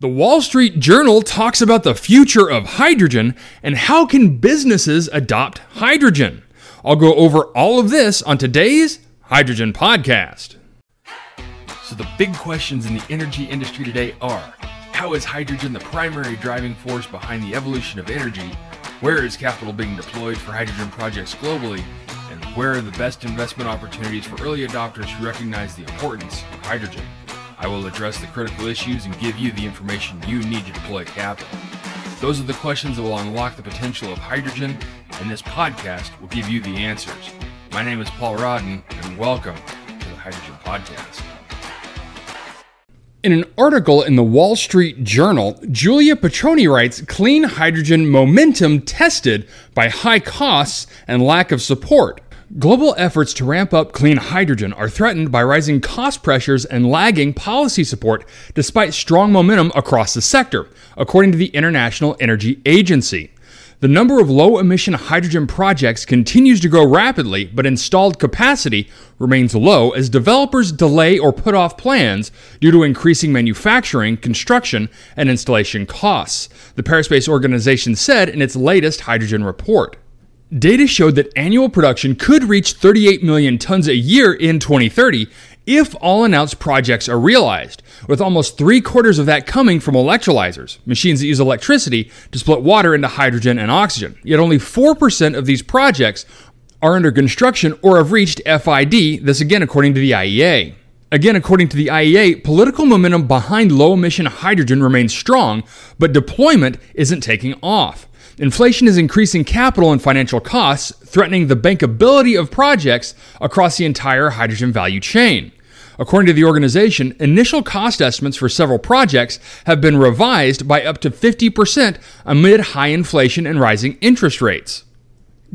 The Wall Street Journal talks about the future of hydrogen and how can businesses adopt hydrogen. I'll go over all of this on today's Hydrogen Podcast. So, the big questions in the energy industry today are How is hydrogen the primary driving force behind the evolution of energy? Where is capital being deployed for hydrogen projects globally? And where are the best investment opportunities for early adopters who recognize the importance of hydrogen? I will address the critical issues and give you the information you need to deploy capital. Those are the questions that will unlock the potential of hydrogen, and this podcast will give you the answers. My name is Paul Rodden, and welcome to the Hydrogen Podcast. In an article in the Wall Street Journal, Giulia Petroni writes Clean hydrogen momentum tested by high costs and lack of support. Global efforts to ramp up clean hydrogen are threatened by rising cost pressures and lagging policy support, despite strong momentum across the sector, according to the International Energy Agency. The number of low emission hydrogen projects continues to grow rapidly, but installed capacity remains low as developers delay or put off plans due to increasing manufacturing, construction, and installation costs, the Paris based organization said in its latest hydrogen report. Data showed that annual production could reach 38 million tons a year in 2030 if all announced projects are realized, with almost three quarters of that coming from electrolyzers, machines that use electricity to split water into hydrogen and oxygen. Yet only 4% of these projects are under construction or have reached FID, this again according to the IEA. Again, according to the IEA, political momentum behind low emission hydrogen remains strong, but deployment isn't taking off. Inflation is increasing capital and financial costs, threatening the bankability of projects across the entire hydrogen value chain. According to the organization, initial cost estimates for several projects have been revised by up to 50% amid high inflation and rising interest rates.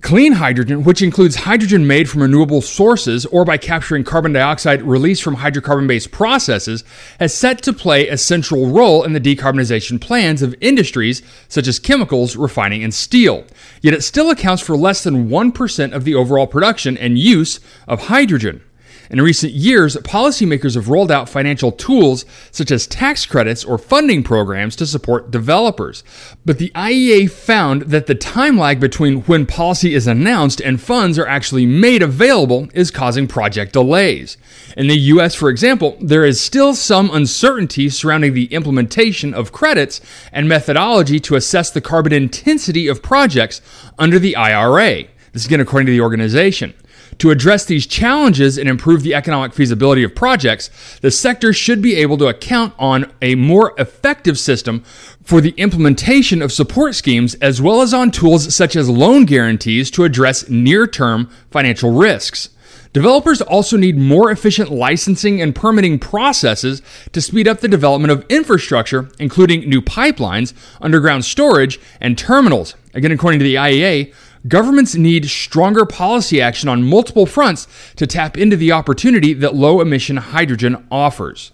Clean hydrogen, which includes hydrogen made from renewable sources or by capturing carbon dioxide released from hydrocarbon based processes, has set to play a central role in the decarbonization plans of industries such as chemicals, refining, and steel. Yet it still accounts for less than 1% of the overall production and use of hydrogen. In recent years, policymakers have rolled out financial tools such as tax credits or funding programs to support developers. But the IEA found that the time lag between when policy is announced and funds are actually made available is causing project delays. In the US, for example, there is still some uncertainty surrounding the implementation of credits and methodology to assess the carbon intensity of projects under the IRA. This is again according to the organization. To address these challenges and improve the economic feasibility of projects, the sector should be able to account on a more effective system for the implementation of support schemes as well as on tools such as loan guarantees to address near term financial risks. Developers also need more efficient licensing and permitting processes to speed up the development of infrastructure, including new pipelines, underground storage, and terminals. Again, according to the IEA, Governments need stronger policy action on multiple fronts to tap into the opportunity that low emission hydrogen offers.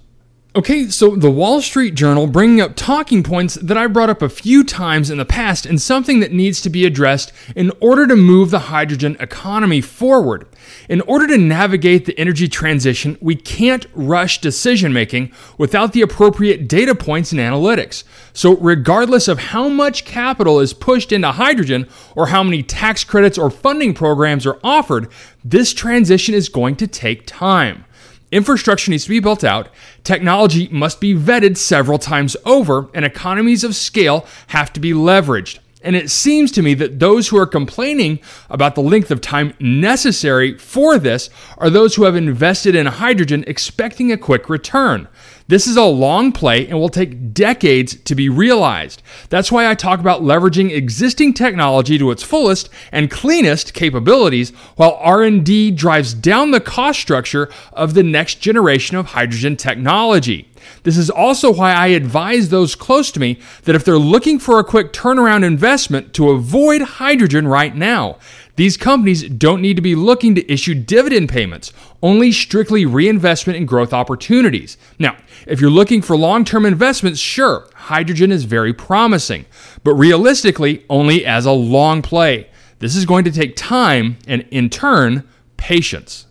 Okay, so the Wall Street Journal bringing up talking points that I brought up a few times in the past and something that needs to be addressed in order to move the hydrogen economy forward. In order to navigate the energy transition, we can't rush decision making without the appropriate data points and analytics. So, regardless of how much capital is pushed into hydrogen or how many tax credits or funding programs are offered, this transition is going to take time. Infrastructure needs to be built out, technology must be vetted several times over, and economies of scale have to be leveraged. And it seems to me that those who are complaining about the length of time necessary for this are those who have invested in hydrogen expecting a quick return. This is a long play and will take decades to be realized. That's why I talk about leveraging existing technology to its fullest and cleanest capabilities while R&D drives down the cost structure of the next generation of hydrogen technology. This is also why I advise those close to me that if they're looking for a quick turnaround investment to avoid hydrogen right now, these companies don't need to be looking to issue dividend payments, only strictly reinvestment and growth opportunities. Now, if you're looking for long term investments, sure, hydrogen is very promising, but realistically, only as a long play. This is going to take time and, in turn, patience.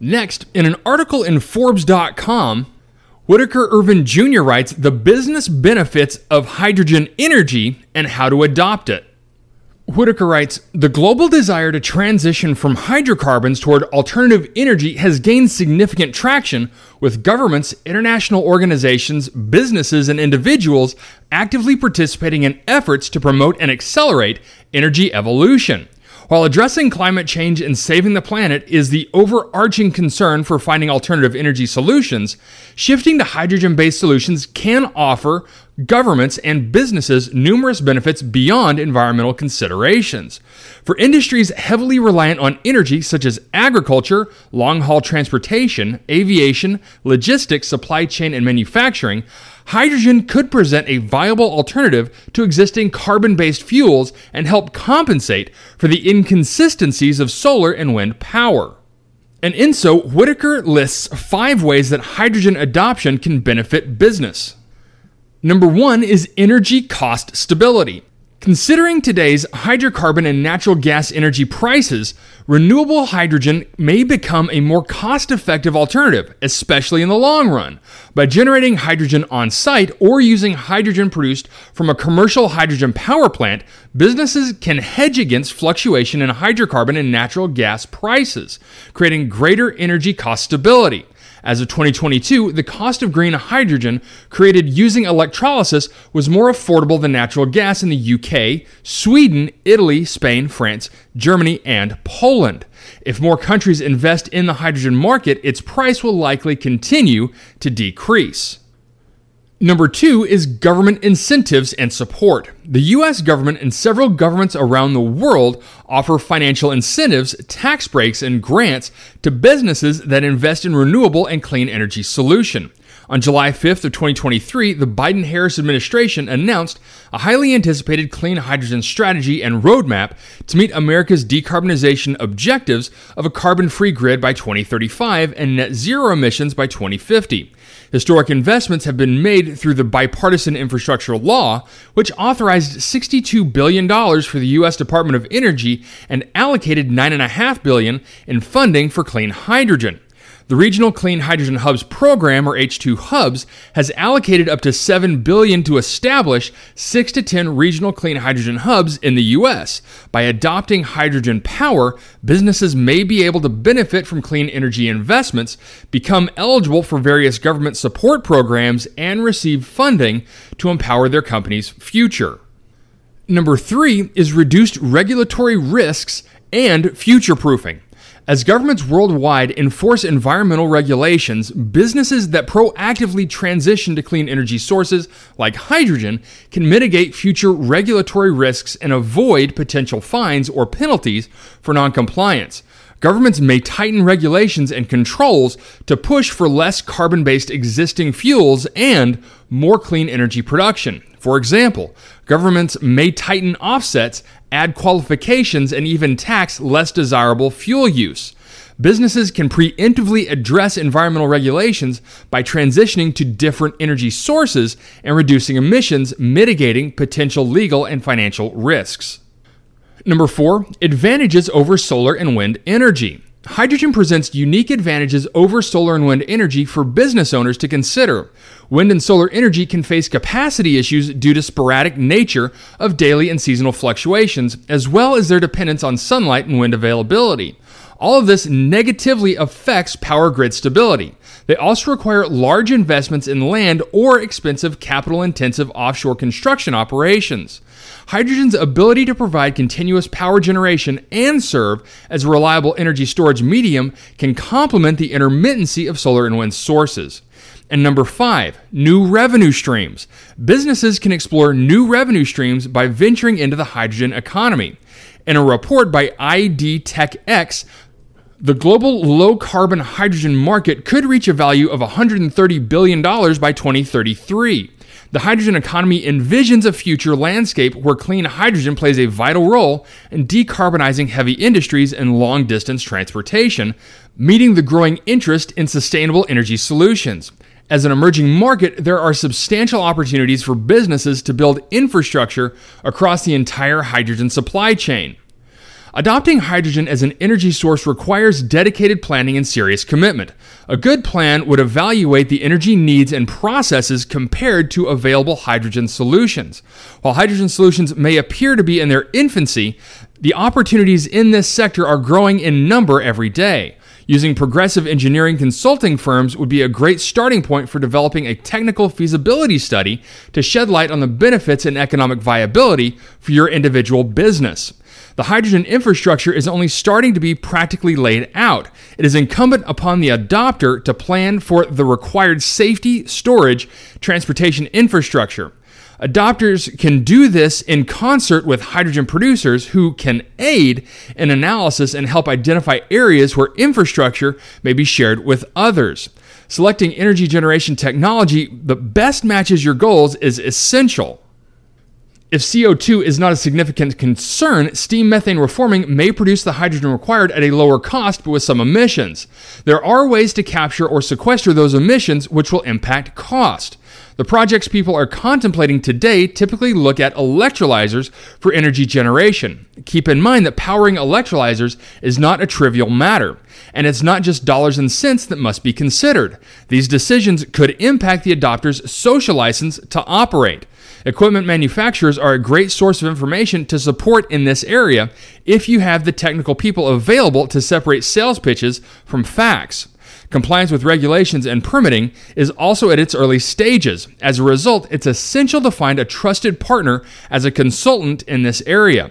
Next, in an article in Forbes.com, Whitaker Irvin Jr. writes The business benefits of hydrogen energy and how to adopt it. Whitaker writes The global desire to transition from hydrocarbons toward alternative energy has gained significant traction, with governments, international organizations, businesses, and individuals actively participating in efforts to promote and accelerate energy evolution. While addressing climate change and saving the planet is the overarching concern for finding alternative energy solutions, shifting to hydrogen based solutions can offer governments and businesses numerous benefits beyond environmental considerations. For industries heavily reliant on energy, such as agriculture, long haul transportation, aviation, logistics, supply chain, and manufacturing, hydrogen could present a viable alternative to existing carbon based fuels and help compensate for the inconsistencies of solar and wind power. And in so, Whitaker lists five ways that hydrogen adoption can benefit business. Number one is energy cost stability. Considering today's hydrocarbon and natural gas energy prices, renewable hydrogen may become a more cost effective alternative, especially in the long run. By generating hydrogen on site or using hydrogen produced from a commercial hydrogen power plant, businesses can hedge against fluctuation in hydrocarbon and natural gas prices, creating greater energy cost stability. As of 2022, the cost of green hydrogen created using electrolysis was more affordable than natural gas in the UK, Sweden, Italy, Spain, France, Germany, and Poland. If more countries invest in the hydrogen market, its price will likely continue to decrease. Number two is government incentives and support. The US government and several governments around the world offer financial incentives, tax breaks, and grants to businesses that invest in renewable and clean energy solution. On July 5th of 2023, the Biden-Harris administration announced a highly anticipated clean hydrogen strategy and roadmap to meet America's decarbonization objectives of a carbon-free grid by 2035 and net zero emissions by 2050. Historic investments have been made through the bipartisan infrastructure law, which authorized $62 billion for the U.S. Department of Energy and allocated 9.5 billion in funding for clean hydrogen. The Regional Clean Hydrogen Hubs program, or H2 Hubs, has allocated up to 7 billion to establish 6 to 10 regional clean hydrogen hubs in the US. By adopting hydrogen power, businesses may be able to benefit from clean energy investments, become eligible for various government support programs, and receive funding to empower their company's future. Number 3 is reduced regulatory risks and future proofing. As governments worldwide enforce environmental regulations, businesses that proactively transition to clean energy sources like hydrogen can mitigate future regulatory risks and avoid potential fines or penalties for noncompliance. Governments may tighten regulations and controls to push for less carbon based existing fuels and more clean energy production. For example, governments may tighten offsets, add qualifications, and even tax less desirable fuel use. Businesses can preemptively address environmental regulations by transitioning to different energy sources and reducing emissions, mitigating potential legal and financial risks. Number four, advantages over solar and wind energy. Hydrogen presents unique advantages over solar and wind energy for business owners to consider. Wind and solar energy can face capacity issues due to sporadic nature of daily and seasonal fluctuations, as well as their dependence on sunlight and wind availability. All of this negatively affects power grid stability. They also require large investments in land or expensive capital intensive offshore construction operations. Hydrogen's ability to provide continuous power generation and serve as a reliable energy storage medium can complement the intermittency of solar and wind sources. And number five, new revenue streams. Businesses can explore new revenue streams by venturing into the hydrogen economy. In a report by ID Tech X, the global low carbon hydrogen market could reach a value of $130 billion by 2033. The hydrogen economy envisions a future landscape where clean hydrogen plays a vital role in decarbonizing heavy industries and long distance transportation, meeting the growing interest in sustainable energy solutions. As an emerging market, there are substantial opportunities for businesses to build infrastructure across the entire hydrogen supply chain. Adopting hydrogen as an energy source requires dedicated planning and serious commitment. A good plan would evaluate the energy needs and processes compared to available hydrogen solutions. While hydrogen solutions may appear to be in their infancy, the opportunities in this sector are growing in number every day. Using progressive engineering consulting firms would be a great starting point for developing a technical feasibility study to shed light on the benefits and economic viability for your individual business. The hydrogen infrastructure is only starting to be practically laid out. It is incumbent upon the adopter to plan for the required safety, storage, transportation infrastructure. Adopters can do this in concert with hydrogen producers who can aid in analysis and help identify areas where infrastructure may be shared with others. Selecting energy generation technology that best matches your goals is essential. If CO2 is not a significant concern, steam methane reforming may produce the hydrogen required at a lower cost but with some emissions. There are ways to capture or sequester those emissions which will impact cost. The projects people are contemplating today typically look at electrolyzers for energy generation. Keep in mind that powering electrolyzers is not a trivial matter, and it's not just dollars and cents that must be considered. These decisions could impact the adopter's social license to operate. Equipment manufacturers are a great source of information to support in this area if you have the technical people available to separate sales pitches from facts. Compliance with regulations and permitting is also at its early stages. As a result, it's essential to find a trusted partner as a consultant in this area.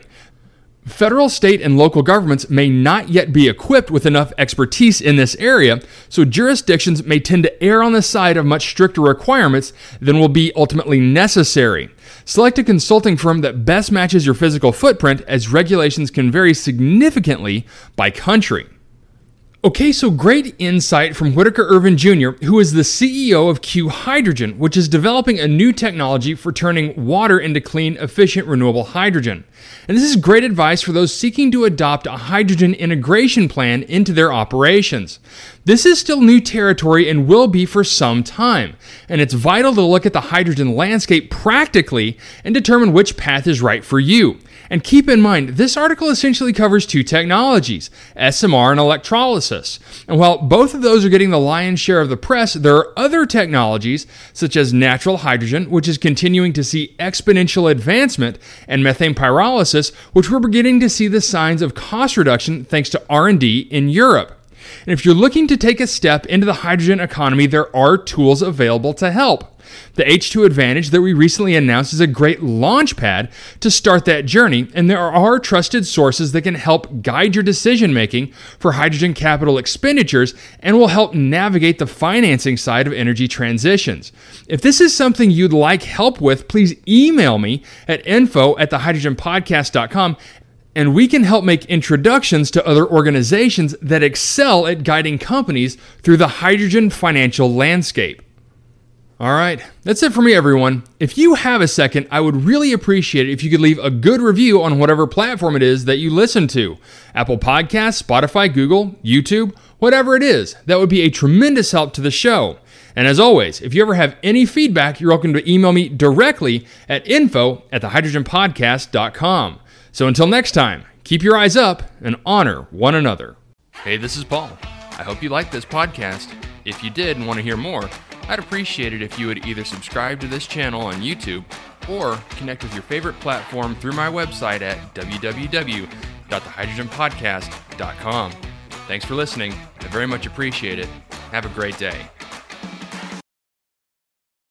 Federal, state, and local governments may not yet be equipped with enough expertise in this area, so jurisdictions may tend to err on the side of much stricter requirements than will be ultimately necessary. Select a consulting firm that best matches your physical footprint, as regulations can vary significantly by country. Okay, so great insight from Whitaker Irvin Jr., who is the CEO of Q Hydrogen, which is developing a new technology for turning water into clean, efficient, renewable hydrogen. And this is great advice for those seeking to adopt a hydrogen integration plan into their operations. This is still new territory and will be for some time, and it's vital to look at the hydrogen landscape practically and determine which path is right for you. And keep in mind, this article essentially covers two technologies, SMR and electrolysis. And while both of those are getting the lion's share of the press, there are other technologies, such as natural hydrogen, which is continuing to see exponential advancement, and methane pyrolysis, which we're beginning to see the signs of cost reduction thanks to R&D in Europe. And if you're looking to take a step into the hydrogen economy, there are tools available to help. The H2 Advantage that we recently announced is a great launch pad to start that journey, and there are trusted sources that can help guide your decision making for hydrogen capital expenditures and will help navigate the financing side of energy transitions. If this is something you'd like help with, please email me at info at thehydrogenpodcast.com and we can help make introductions to other organizations that excel at guiding companies through the hydrogen financial landscape. All right, that's it for me, everyone. If you have a second, I would really appreciate it if you could leave a good review on whatever platform it is that you listen to Apple Podcasts, Spotify, Google, YouTube, whatever it is. That would be a tremendous help to the show. And as always, if you ever have any feedback, you're welcome to email me directly at info at thehydrogenpodcast.com. So until next time, keep your eyes up and honor one another. Hey, this is Paul. I hope you liked this podcast. If you did and want to hear more, I'd appreciate it if you would either subscribe to this channel on YouTube or connect with your favorite platform through my website at www.thehydrogenpodcast.com. Thanks for listening. I very much appreciate it. Have a great day.